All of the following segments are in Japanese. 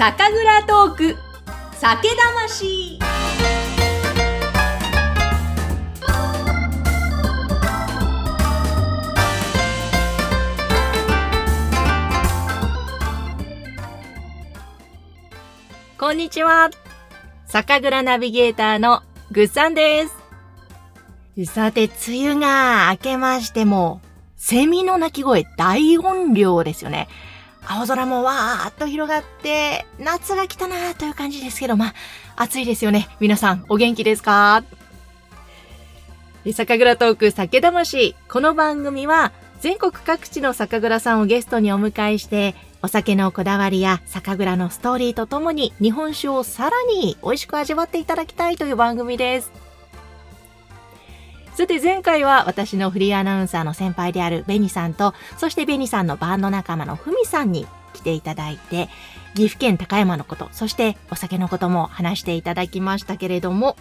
酒蔵トーク。酒魂。こんにちは。酒蔵ナビゲーターのぐっさんです。さて、梅雨が明けましても、セミの鳴き声大音量ですよね。青空もわーっと広がって、夏が来たなーという感じですけど、まあ、暑いですよね。皆さん、お元気ですか？酒蔵トーク酒魂。この番組は、全国各地の酒蔵さんをゲストにお迎えして、お酒のこだわりや酒蔵のストーリーとともに日本酒をさらに美味しく味わっていただきたいという番組です。さて前回は私のフリーアナウンサーの先輩であるベニさんと、そしてベニさんのバンド仲間のフミさんに来ていただいて、岐阜県高山のこと、そしてお酒のことも話していただきましたけれども、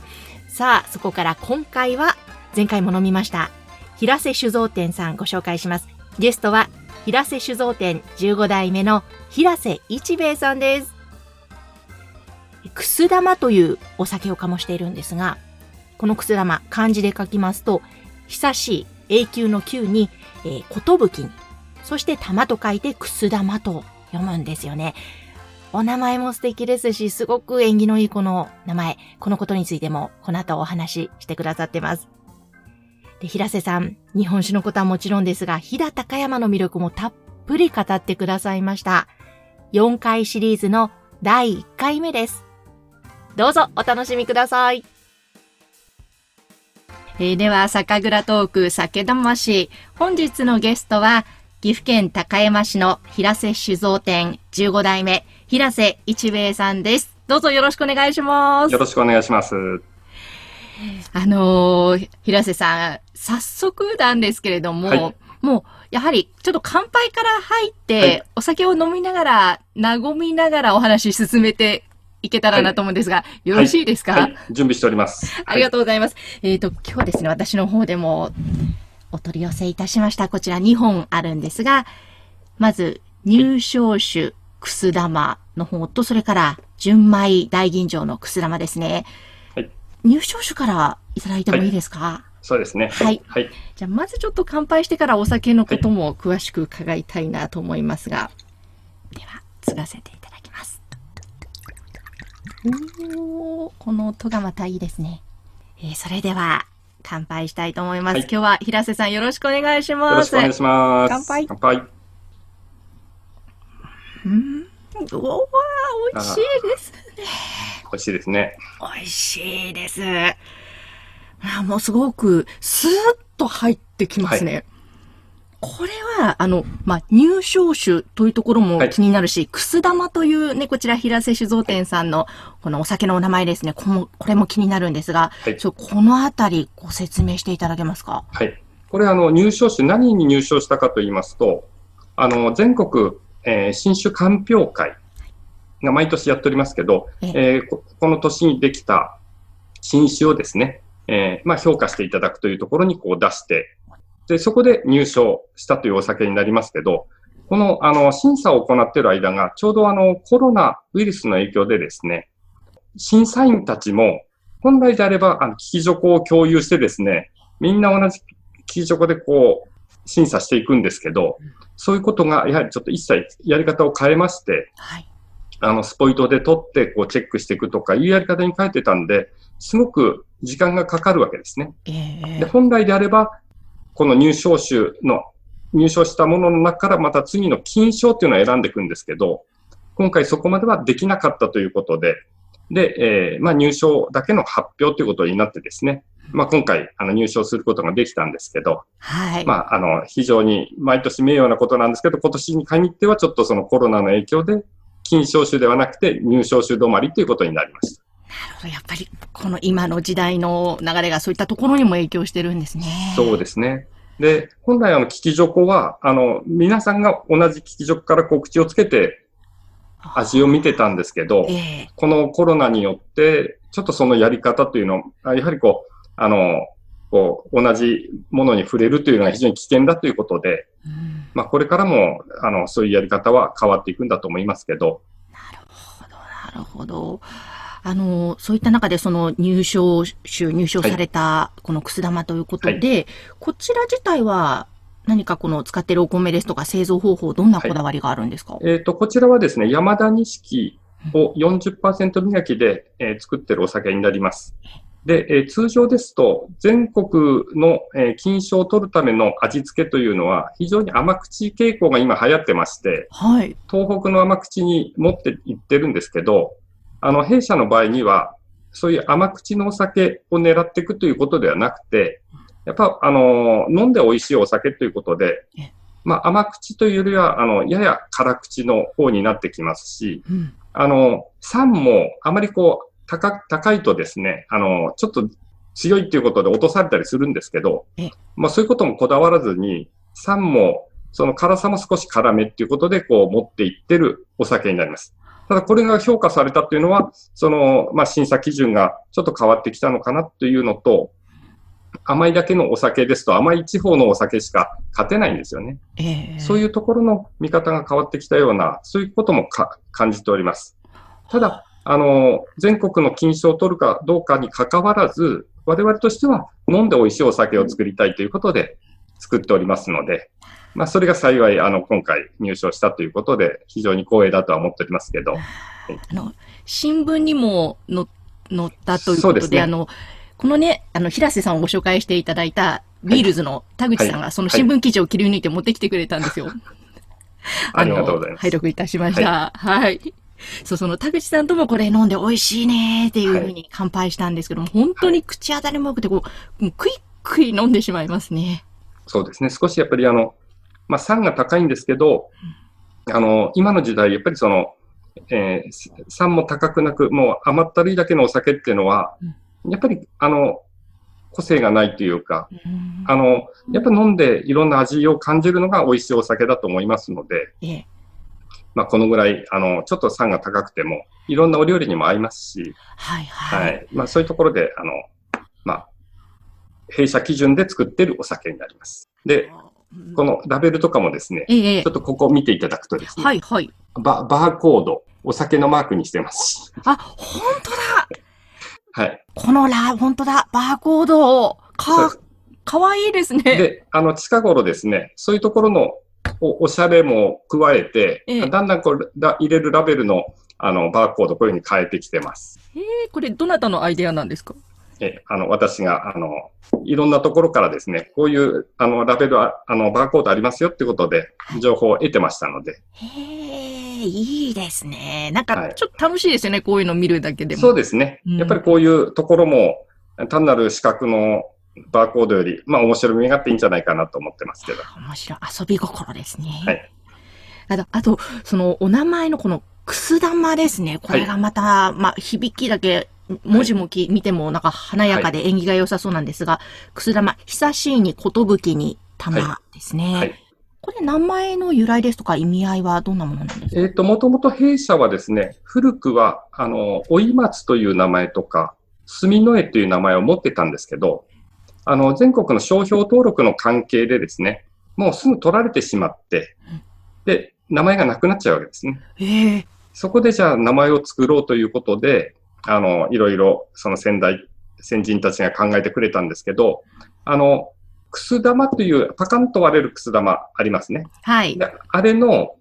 さあ、そこから今回は、前回も飲みました、平瀬酒造店さんご紹介します。ゲストは、平瀬酒造店15代目の平瀬一兵衛さんです。くす玉というお酒を醸しているんですが、このくす玉、漢字で書きますと、久しい、永久の久に、えー、ことぶきに、そして玉と書いてくす玉と読むんですよね。お名前も素敵ですし、すごく縁起のいいこの名前、このことについてもこの後お話ししてくださってます。で、平瀬さん、日本酒のことはもちろんですが、飛騨高山の魅力もたっぷり語ってくださいました。4回シリーズの第1回目です。どうぞお楽しみください。えー、では、酒蔵トーク酒魂。本日のゲストは、岐阜県高山市の平瀬酒造店15代目、平瀬一兵衛さんです。どうぞよろしくお願いします。よろしくお願いします。あのー、平瀬さん、早速なんですけれども、はい、もう、やはり、ちょっと乾杯から入って、はい、お酒を飲みながら、和みながらお話進めていけたらなと思うんですが、はい、よろしいですか、はいはい、準備しております。ありがとうございます。えっ、ー、と、今日はですね、私の方でもお取り寄せいたしました。こちら2本あるんですが、まず、入賞酒、くす玉の方と、それから、純米大吟醸のくす玉ですね。はい。入賞酒からいただいてもいいですか、そうですね。はい。はい。じゃあ、まずちょっと乾杯してからお酒のことも詳しく伺いたいなと思いますが、では、継がせておこの音がまたいいですね。えー、それでは、乾杯したいと思います。はい、今日は平瀬さんよろしくお願いします。よろしくお願いします。乾杯。乾杯。うん。おわ美味しいですね。美味しいですね。美味しいです。あもうすごく、スーッと入ってきますね。はいこれは、あの、まあ、入賞酒というところも気になるし、はい、くす玉というね、こちら平瀬酒造店さんの、このお酒のお名前ですね、このこれも気になるんですが、はい、ちょこのあたりご説明していただけますか？はい。これ、あの、入賞酒、何に入賞したかと言いますと、あの、全国、えー、新酒鑑評会が毎年やっておりますけど、え。えー、ここの年にできた新酒をですね、えー、まあ、評価していただくというところにこう出してで、そこで入賞したというお酒になりますけど、この、あの、審査を行っている間が、ちょうどあの、コロナウイルスの影響でですね、審査員たちも、本来であれば、あの、聞きチョコを共有してですね、みんな同じ聞きチョコでこう、審査していくんですけど、そういうことが、やはりちょっと一切やり方を変えまして、はい、あの、スポイトで取って、こう、チェックしていくとかいうやり方に変えてたんで、すごく時間がかかるわけですね。えー、で本来であれば、この入賞種の、入賞したものの中からまた次の金賞っていうのを選んでいくんですけど、今回そこまではできなかったということで、で、えー、まあ入賞だけの発表ということになってですね、まあ今回、あの入賞することができたんですけど、はい。まあ、あの、非常に毎年名誉なことなんですけど、今年に限ってはちょっとそのコロナの影響で、金賞種ではなくて入賞種止まりということになりました。なるほど。やっぱり、この今の時代の流れがそういったところにも影響してるんですね。そうですね。で、本来あの、聞きョコは、あの、皆さんが同じ聞きョコから告知をつけて、味を見てたんですけど、えー、このコロナによって、ちょっとそのやり方というのを、やはりこう、あの、こう、同じものに触れるというのが非常に危険だということで、うん、まあ、これからも、あの、そういうやり方は変わっていくんだと思いますけど、なるほど。なるほど。あの、そういった中でその入賞種、入賞されたこのくす玉ということで、はい、こちら自体は何かこの使っているお米ですとか製造方法、どんなこだわりがあるんですか、はい、えっ、ー、と、こちらはですね、山田錦を40%磨きで、えー、作ってるお酒になります。で、えー、通常ですと、全国の、えー、金賞を取るための味付けというのは、非常に甘口傾向が今流行ってまして、はい、東北の甘口に持っていってるんですけど、あの、弊社の場合には、そういう甘口のお酒を狙っていくということではなくて、やっぱ、あの、飲んで美味しいお酒ということで、まあ、甘口というよりは、あの、やや辛口の方になってきますし、うん、あの、酸もあまりこう、高、高いとですね、あの、ちょっと強いっていうことで落とされたりするんですけど、まあそういうこともこだわらずに、酸も、その辛さも少し辛めっていうことで、こう持っていってるお酒になります。ただこれが評価されたっていうのは、その、まあ審査基準がちょっと変わってきたのかなというのと、甘いだけのお酒ですと甘い地方のお酒しか勝てないんですよね。えー、そういうところの見方が変わってきたような、そういうことも感じております。ただ、あの、全国の金賞を取るかどうかに関わらず、我々としては飲んで美味しいお酒を作りたいということで作っておりますので、まあ、それが幸い、あの、今回入賞したということで、非常に光栄だとは思っておりますけど。あの、新聞にも載ったということで、でね、あの、このね、あの、平瀬さんをご紹介していただいた、ビールズの田口さんが、その新聞記事を切り抜いて持ってきてくれたんですよ。ありがとうございます。拝読いたしました。はい、はいそう、その田口さんともこれ飲んで美味しいねっていうふうに乾杯したんですけども、はい、本当に口当たりも良くて、こう、もうクイックイ飲んでしまいますね。そうですね。少しやっぱりあの、まあ、酸が高いんですけど、うん、あの、今の時代、やっぱりその、えー、酸も高くなく、もう甘ったるいだけのお酒っていうのは、うん、やっぱり、あの、個性がないというか、うん、あの、やっぱ飲んでいろんな味を感じるのが美味しいお酒だと思いますので、ええまあ、このぐらい、あの、ちょっと酸が高くても、いろんなお料理にも合いますし、はいはい。はい。まあ、そういうところで、あの、まあ、弊社基準で作ってるお酒になります。で、このラベルとかもですね、ええ、ちょっとここ見ていただくとですね、はいはい。ババーコード、お酒のマークにしてますあ、本当だはい。このラ、本当だ、バーコード、か、かわいいですね。で、あの、近頃ですね、そういうところのおおしゃれも加えて、ええ、だんだんこう入れるラベルのあのバーコード、こういうふうに変えてきてます。えー、これ、どなたのアイデアなんですか？え、あの、私が、あの、いろんなところからですね、こういう、あの、ラベルあ、あの、バーコードありますよってことで、情報を得てましたので。へえ、いいですね。なんか、ちょっと楽しいですよね、はい、こういうの見るだけでも。そうですね。うん、やっぱりこういうところも、単なる資格のバーコードより、まあ面白みがあっていいんじゃないかなと思ってますけど。面白い。遊び心ですね。はい。あと、あとそのお名前のこのくす玉ですね。これがまた、はい、まあ響きだけ、文字もき、はい、見てもなんか華やかで縁起が良さそうなんですが、くす玉、久しいにことぶきに玉ですね。はい。これ名前の由来ですとか意味合いはどんなものなんですか？えっ、と、もともと弊社はですね、古くは、あの、おい松という名前とか、住の絵という名前を持ってたんですけど、あの、全国の商標登録の関係でですね、もうすぐ取られてしまって、で、名前がなくなっちゃうわけですね。えー、そこでじゃあ名前を作ろうということで、あの、いろいろその先代、先人たちが考えてくれたんですけど、あの、くす玉というパカンと割れるくす玉ありますね。はい。あれの、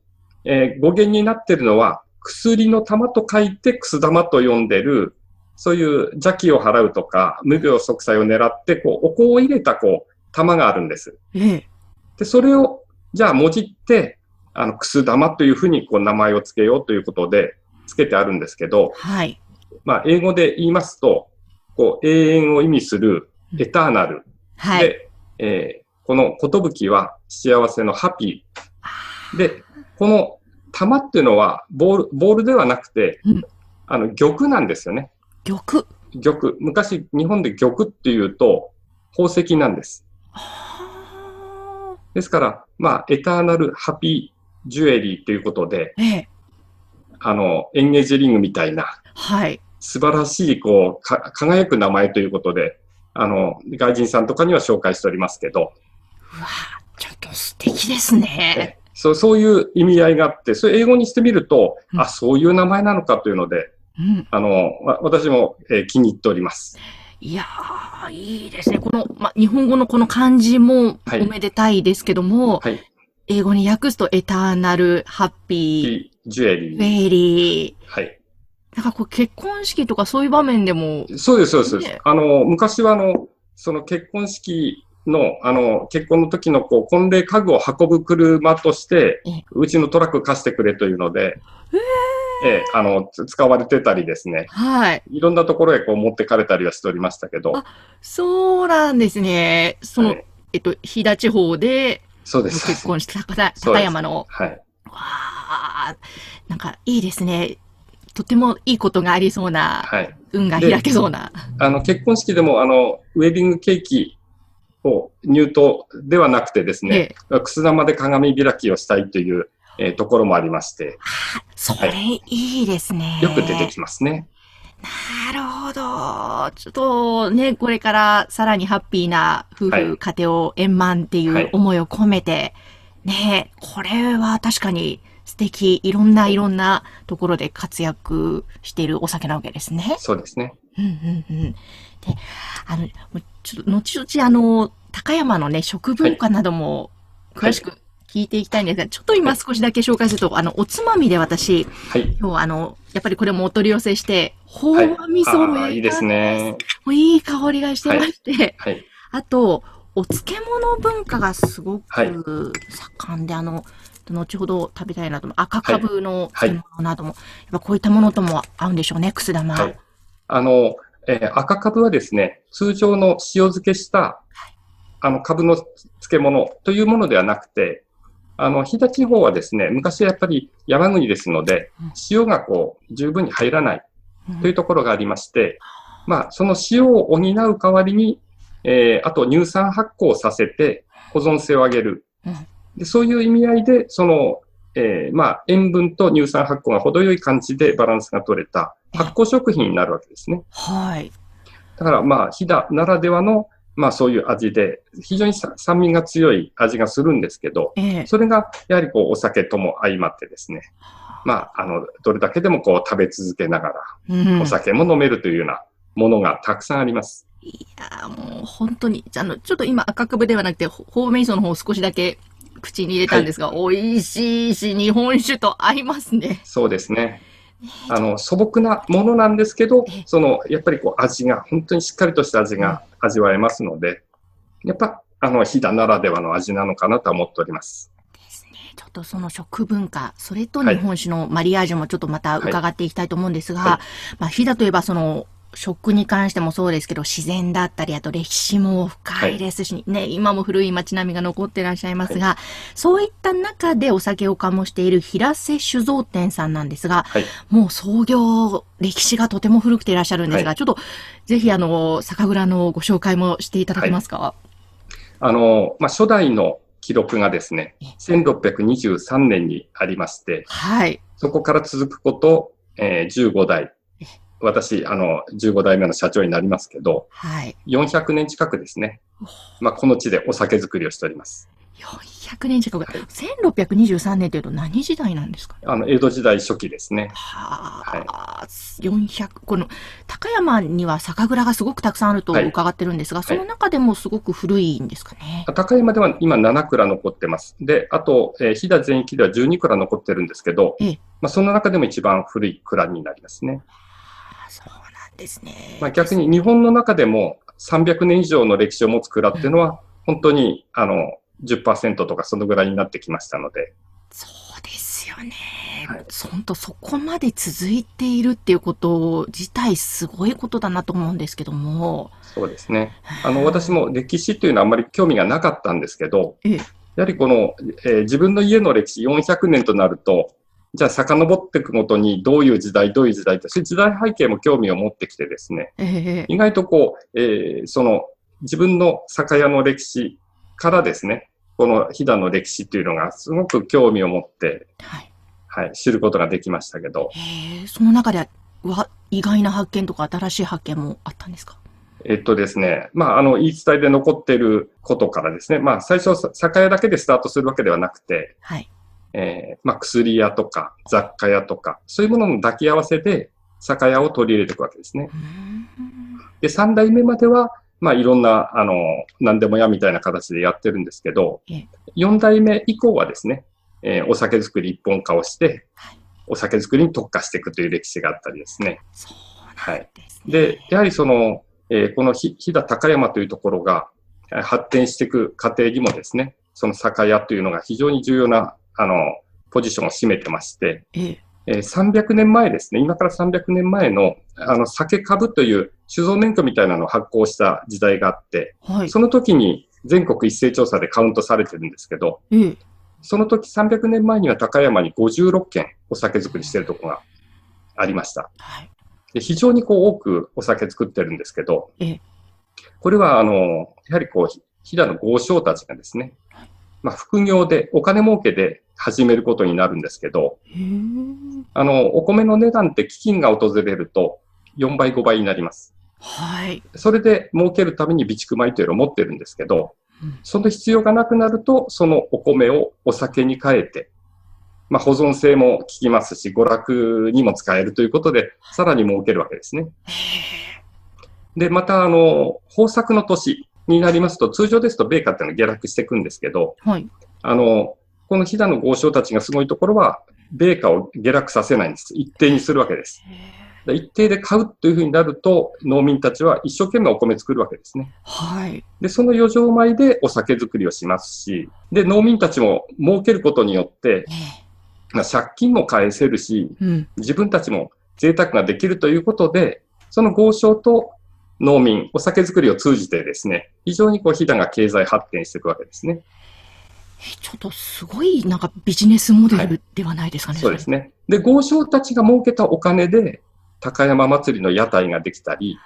えー、語源になってるのは、薬の玉と書いてくす玉と呼んでる、そういう邪気を払うとか、無病息災を狙って、こう、お香を入れた、こう、玉があるんです。ええ。で、それを、じゃあ、もじって、あの、くす玉というふうに、こう、名前を付けようということで、付けてあるんですけど、はい。まあ、英語で言いますと、こう、永遠を意味する、エターナル。はい。で、えー、この寿は幸せのハピー。で、この玉っていうのはボール、ボールではなくて、うん、あの、玉なんですよね。玉。玉。昔、日本で玉っていうと、宝石なんです。ですから、まあ、エターナルハピージュエリーということで、ええ、あの、エンゲージリングみたいな、はい。素晴らしい、こう、か輝く名前ということで、あの、外人さんとかには紹介しておりますけど。うわちょっと素敵ですね。そう、そういう意味合いがあって、それ英語にしてみると、うん、あ、そういう名前なのかというので、うん。あの、わ私も、えー気に入っております。いやー、いいですね。この、ま、日本語のこの漢字もはいおめでたいですけども、はい。英語に訳すとエターナル、ハッピー、ジュエリー。フェイリー。はい。なんかこう結婚式とかそういう場面でも、そうです、そうですそうですね。あの、昔はあの、その結婚式の、あの、結婚の時のこう、婚礼家具を運ぶ車としてええ、うちのトラック貸してくれというので、ええ、あの、つ使われてたりですね。はい。いろんなところへこう持ってかれたりはしておりましたけどあ、そうなんですね。その、はいえっと、飛騨地方でそうです。結婚した高山の、はい。わあ、なんかいいですね。とてもいいことがありそうな、はい。運が開けそうな。あの、結婚式でも、あの、ウェディングケーキを入刀ではなくてですね、くす玉で鏡開きをしたいという、えーところもありまして、あそれいいですね。よく出てきますね。なるほど。ちょっとね、これからさらにハッピーな夫婦、はい家庭を円満っていう思いを込めて、ね、これは確かに素敵。いろんないろんなところで活躍しているお酒なわけですね。そうですね。うんうんうん。で、あの、ちょっと後々あの、高山のね、食文化なども詳しく聞いていきたいんですが、ちょっと今少しだけ紹介すると、あの、おつまみで私、はい。今日あの、やっぱりこれもお取り寄せして、ほうはいま味噌をあーいいですね。もういい香りがしてまして、はい。あと、お漬物文化がすごはいく盛んで、あの、後ほど食べたいなと赤かぶの漬物なども、やっぱこういったものとも合うんでしょうね、くす玉。はい。あの、えー赤かぶはですね、通常の塩漬けした、あの、かぶの漬物というものではなくて、あの、飛騨地方はですね、昔はやっぱり山国ですのでうん、塩がこう、十分に入らないうん。というところがありまして、まあ、その塩を補う代わりに、えーあと乳酸発酵させて保存性を上げる。うん。でそういう意味合いで、その、えーまあ、塩分と乳酸発酵が程よい感じでバランスが取れた発酵食品になるわけですね。はい。だからまあ、飛騨ならではの、まあそういう味で、非常にさ酸味が強い味がするんですけど、ええそれがやはりこうお酒とも相まってですね、まあ、あの、どれだけでもこう食べ続けながら、うんお酒も飲めるというようなものがたくさんあります。いやーもう本当に、あの、ちょっと今赤くぶではなくて、ほホーメイソの方を少しだけ口に入れたんですが、美味しいし、日本酒と合いますね。そうですね。あの、素朴なものなんですけどええ、その、やっぱりこう味が、本当にしっかりとした味が味わえますので、やっぱ、あの、飛騨ならではの味なのかなとは思っております。ですね。ちょっとその食文化、それと日本酒のマリアージュもちょっとまた伺っていきたいと思うんですが、はいまあ、飛騨といえばその、食に関してもそうですけど、自然だったり、あと歴史も深いですし、ね、今も古い街並みが残ってらっしゃいますが、そういった中でお酒を醸している平瀬酒造店さんなんですが、はい。もう創業、歴史がとても古くていらっしゃるんですが、はちょっと、ぜひあの、酒蔵のご紹介もしていただけますか、あの、まあ、初代の記録がですねえ、1623年にありまして、はい。そこから続くこと、えー15代え。私、あの、15代目の社長になりますけど、はい。400年近くですね。まあ、この地でお酒造りをしております。400年近く。1623年というと何時代なんですかあの、江戸時代初期ですね。はあ、400、この、高山には酒蔵がすごくたくさんあるとはい伺ってるんですが、その中でもすごく古いんですかね？高山では今7蔵残ってます。で、あと、えー飛騨全域では12蔵残ってるんですけど、ええまあ、その中でも一番古い蔵になりますね。そうなんですね。まあ、逆に日本の中でも300年以上の歴史を持つ蔵っていうのは、本当に、あの、10%とかそのぐらいになってきましたので、そうですよね。はい本当そこまで続いているっていうこと自体すごいことだなと思うんですけども。そうですね。あの、私も歴史というのはあんまり興味がなかったんですけど、ええやはりこの、えー自分の家の歴史400年となると、じゃあ遡っていくごとにどういう時代、どういう時代って、そういう時代背景も興味を持ってきてですね、ええ意外とこう、えーその自分の酒屋の歴史からですね、この飛騨の歴史というのがすごく興味を持って、はい。はい、知ることができましたけど、ええその中では、わ、意外な発見とか新しい発見もあったんですか？えっとですね、まあ、あの、言い伝えで残っていることからですね、まあ、最初、さ酒屋だけでスタートするわけではなくて、はい。えーまあ、薬屋とか雑貨屋とか、そういうものの抱き合わせで、酒屋を取り入れていくわけですね。うん。で、3代目までは、まあ、いろんな、あの、何でも屋みたいな形でやってるんですけどええ、4代目以降はですね、えーお酒作り一本化をしてはい、お酒作りに特化していくという歴史があったりですね。そうなんでやはりその、えーこのひ飛騨高山というところがえー発展していく過程にもですね、その酒屋というのが非常に重要な、あの、ポジションを占めてまして、えええー300年前ですね、今から300年前の、あの、酒株という酒造免許みたいなのを発行した時代があって、はい。その時に全国一斉調査でカウントされてるんですけど、ええその時300年前には高山に56軒お酒作りしてるところがありました。はい。で非常にこう多くお酒作ってるんですけどええ、これはあの、やはりこう、ひ飛騨の豪商たちがですね、まあ副業でお金儲けで始めることになるんですけど、あの、お米の値段って基金が訪れると4倍5倍になります。はい。それで儲けるために備蓄米というのを持ってるんですけどうん、その必要がなくなると、そのお米をお酒に変えて、まあ保存性も効きますし、娯楽にも使えるということで、さらに儲けるわけですね。へで、また、あの、豊作の年になりますと、通常ですと米価っていうのは下落していくんですけど、えはい。あの、この飛騨の豪商たちがすごいところは、米価を下落させないんです。一定にするわけです。で一定で買うというふうになると、農民たちは一生懸命お米作るわけですね。はい。で、その余剰米でお酒作りをしますし、で、農民たちも儲けることによって、えまあ、借金も返せるし、えうん。自分たちも贅沢ができるということで、その豪商と農民、お酒作りを通じてですね、非常にこう、飛騨が経済発展していくわけですね。えちょっとすごいなんかビジネスモデルではないですかね。そうですね。で、豪商たちが儲けたお金で、高山祭りの屋台ができたり、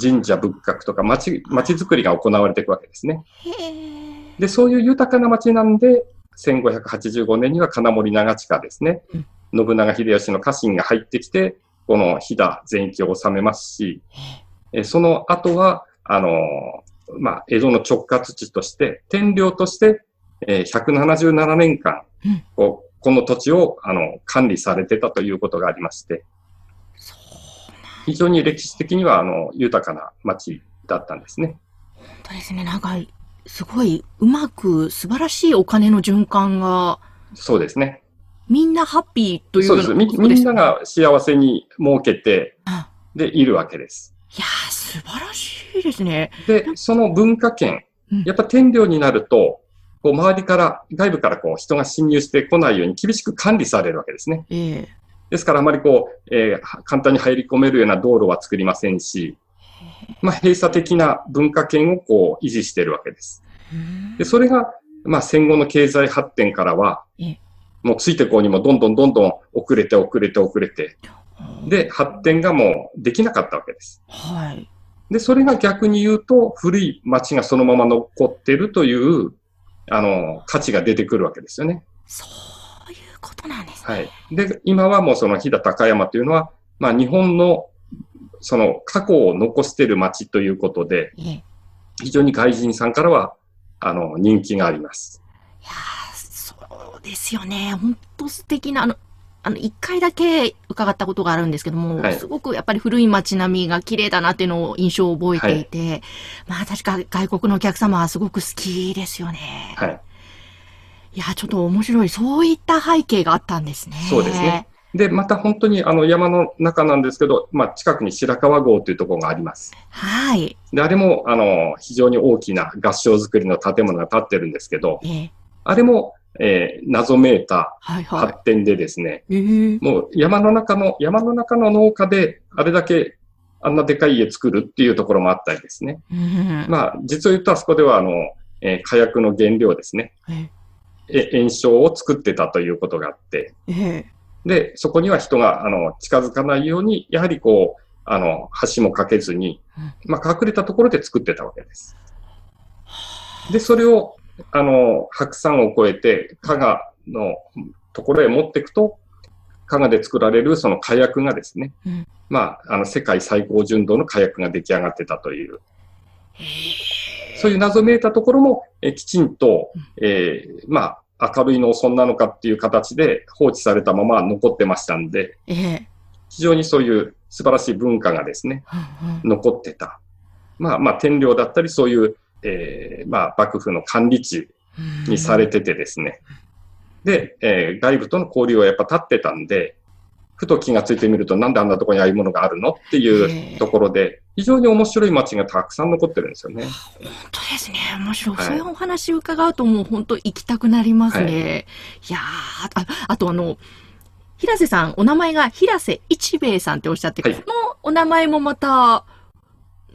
神社仏閣とか町、町づくりが行われていくわけですね。で、そういう豊かな町なんで、1585年には金森長近ですね。うん信長秀吉の家臣が入ってきて、この飛騨全域を治めますし、えその後は、あのーまあ、江戸の直轄地として、天領として、えー177年間、うんこうこの土地を、あの、管理されてたということがありまして、非常に歴史的には、あの、豊かな町だったんですね。本当ですね。なんか、すごいうまく素晴らしいお金の循環が、そうですね。みんなハッピーというよそううです。みんなが幸せに儲けて、あで、いるわけです。いやー、素晴らしいですね。で、その文化圏うん、やっぱ天領になると、こう周りから、外部からこう人が侵入してこないように厳しく管理されるわけですね。ええですからあまりこう、えーは簡単に入り込めるような道路は作りませんし、まあ閉鎖的な文化圏をこう維持しているわけです。うんで、それが、まあ戦後の経済発展からはええ、もうついてこうにもどんどんどんどん遅れて遅れて遅れて、で、発展がもうできなかったわけです。はい。で、それが逆に言うと、古い町がそのまま残ってるという、あの、価値が出てくるわけですよね。そういうことなんですね。はい。で、今はもうその飛騨高山というのは、まあ日本の、その過去を残している町ということで、非常に外人さんからは、あの、人気があります。やーそうですよね。本当素敵な、あの、あの、一回だけ伺ったことがあるんですけども、はいすごくやっぱり古い街並みが綺麗だなっていうのを印象を覚えていて、まあ確か外国のお客様はすごく好きですよね。はい。いや、ちょっと面白い。そういった背景があったんですね。そうですね。で、また本当にあの山の中なんですけど、まあ近くに白川郷というところがあります。はい。で、あれも、あの、非常に大きな合掌造りの建物が建ってるんですけど、ええあれも、えー謎めいたはいは発展でですね、い。ええもう山の中の、山の中の農家で、あれだけあんなでかい家作るっていうところもあったりですね。うん。まあ、実を言うとあそこでは、あの、えー火薬の原料ですね。ええ炎症を作ってたということがあって、ええで、そこには人が、あの、近づかないように、やはりこう、あの、橋もかけずに、まあ、隠れたところで作ってたわけです。で、それを、あの、白山を越えて、加賀のところへ持っていくと、加賀で作られるその火薬がですね、うん。まあ、あの、世界最高純度の火薬が出来上がってたという、えそういう謎めいたところも、えきちんとうん、えーまあ、明るい農村なのかっていう形で放置されたまま残ってましたんで、ええ。非常にそういう素晴らしい文化がですね、残ってた。まあまあ、天領だったり、そういう、えー、まあ、幕府の管理地にされててですね。で、えー、外部との交流はやっぱ立ってたんで、ふと気がついてみると、なんであんなところにああいうものがあるの？っていうところで、非常に面白い街がたくさん残ってるんですよね。本当ですね。面白い。はい、そういうお話伺うともう本当行きたくなりますね。はい、いやあ、あとあの、平瀬さん、お名前が平瀬一兵衛さんっておっしゃって、はい、このお名前もまた、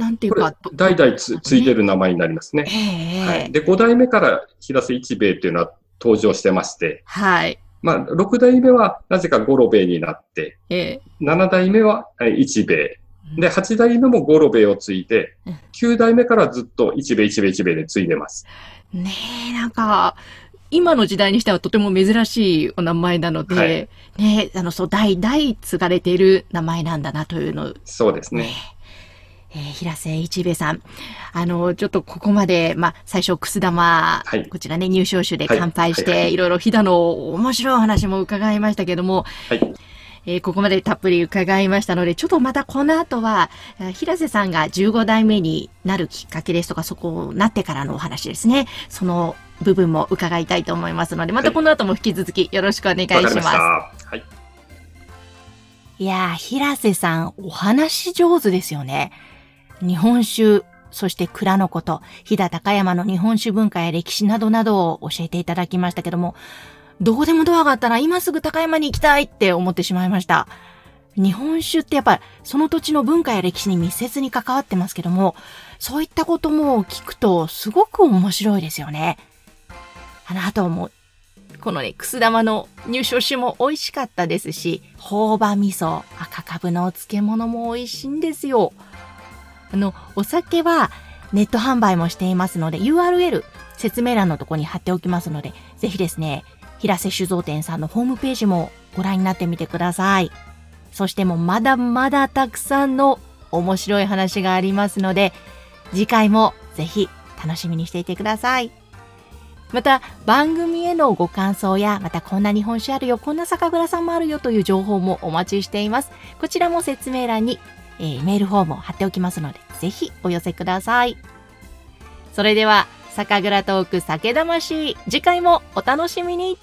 なんていうか。代々つついてる名前になりますね。えー、はい。で、5代目から平瀬一兵衛っていうのは登場してまして、はい。まあ、6代目はなぜか五郎兵衛になって、えー、7代目は一兵衛。で、8代目も五郎兵衛を継いで、9代目からずっと一兵衛一兵衛一兵衛で継いでます。ねえ、なんか、今の時代にしてはとても珍しいお名前なので、はい、ね、あの、そう、代々継がれている名前なんだなというのそうですね。ねえー、平瀬一兵衛さん。あの、ちょっとここまで、まあ、最初、くす玉、はい、こちらね、入賞酒で乾杯して、はいはい、いろいろ飛騨の面白い話も伺いましたけども、はい。えー、ここまでたっぷり伺いましたので、ちょっとまたこの後は、平瀬さんが15代目になるきっかけですとか、そこなってからのお話ですね。その部分も伺いたいと思いますので、またこの後も引き続きよろしくお願いします。はい。はいいやー、平瀬さん、お話上手ですよね。日本酒、そして蔵のこと、飛騨高山の日本酒文化や歴史などなどを教えていただきましたけども、どこでもドアがあったら今すぐ高山に行きたいって思ってしまいました。日本酒ってやっぱりその土地の文化や歴史に密接に関わってますけども、そういったことも聞くとすごく面白いですよね。あの、あともう、このね、くす玉の入賞酒も美味しかったですし、朴葉味噌、赤かぶのお漬物も美味しいんですよ。あの、お酒はネット販売もしていますので、URL 説明欄のとこに貼っておきますので、ぜひですね、平瀬酒造店さんのホームページもご覧になってみてください。そしてもうまだまだたくさんの面白い話がありますので、次回もぜひ楽しみにしていてください。また番組へのご感想やまたこんな日本酒あるよこんな酒蔵さんもあるよという情報もお待ちしていますこちらも説明欄にえー、メールフォームを貼っておきますので、ぜひお寄せください。それでは、酒蔵トーク酒魂、次回もお楽しみに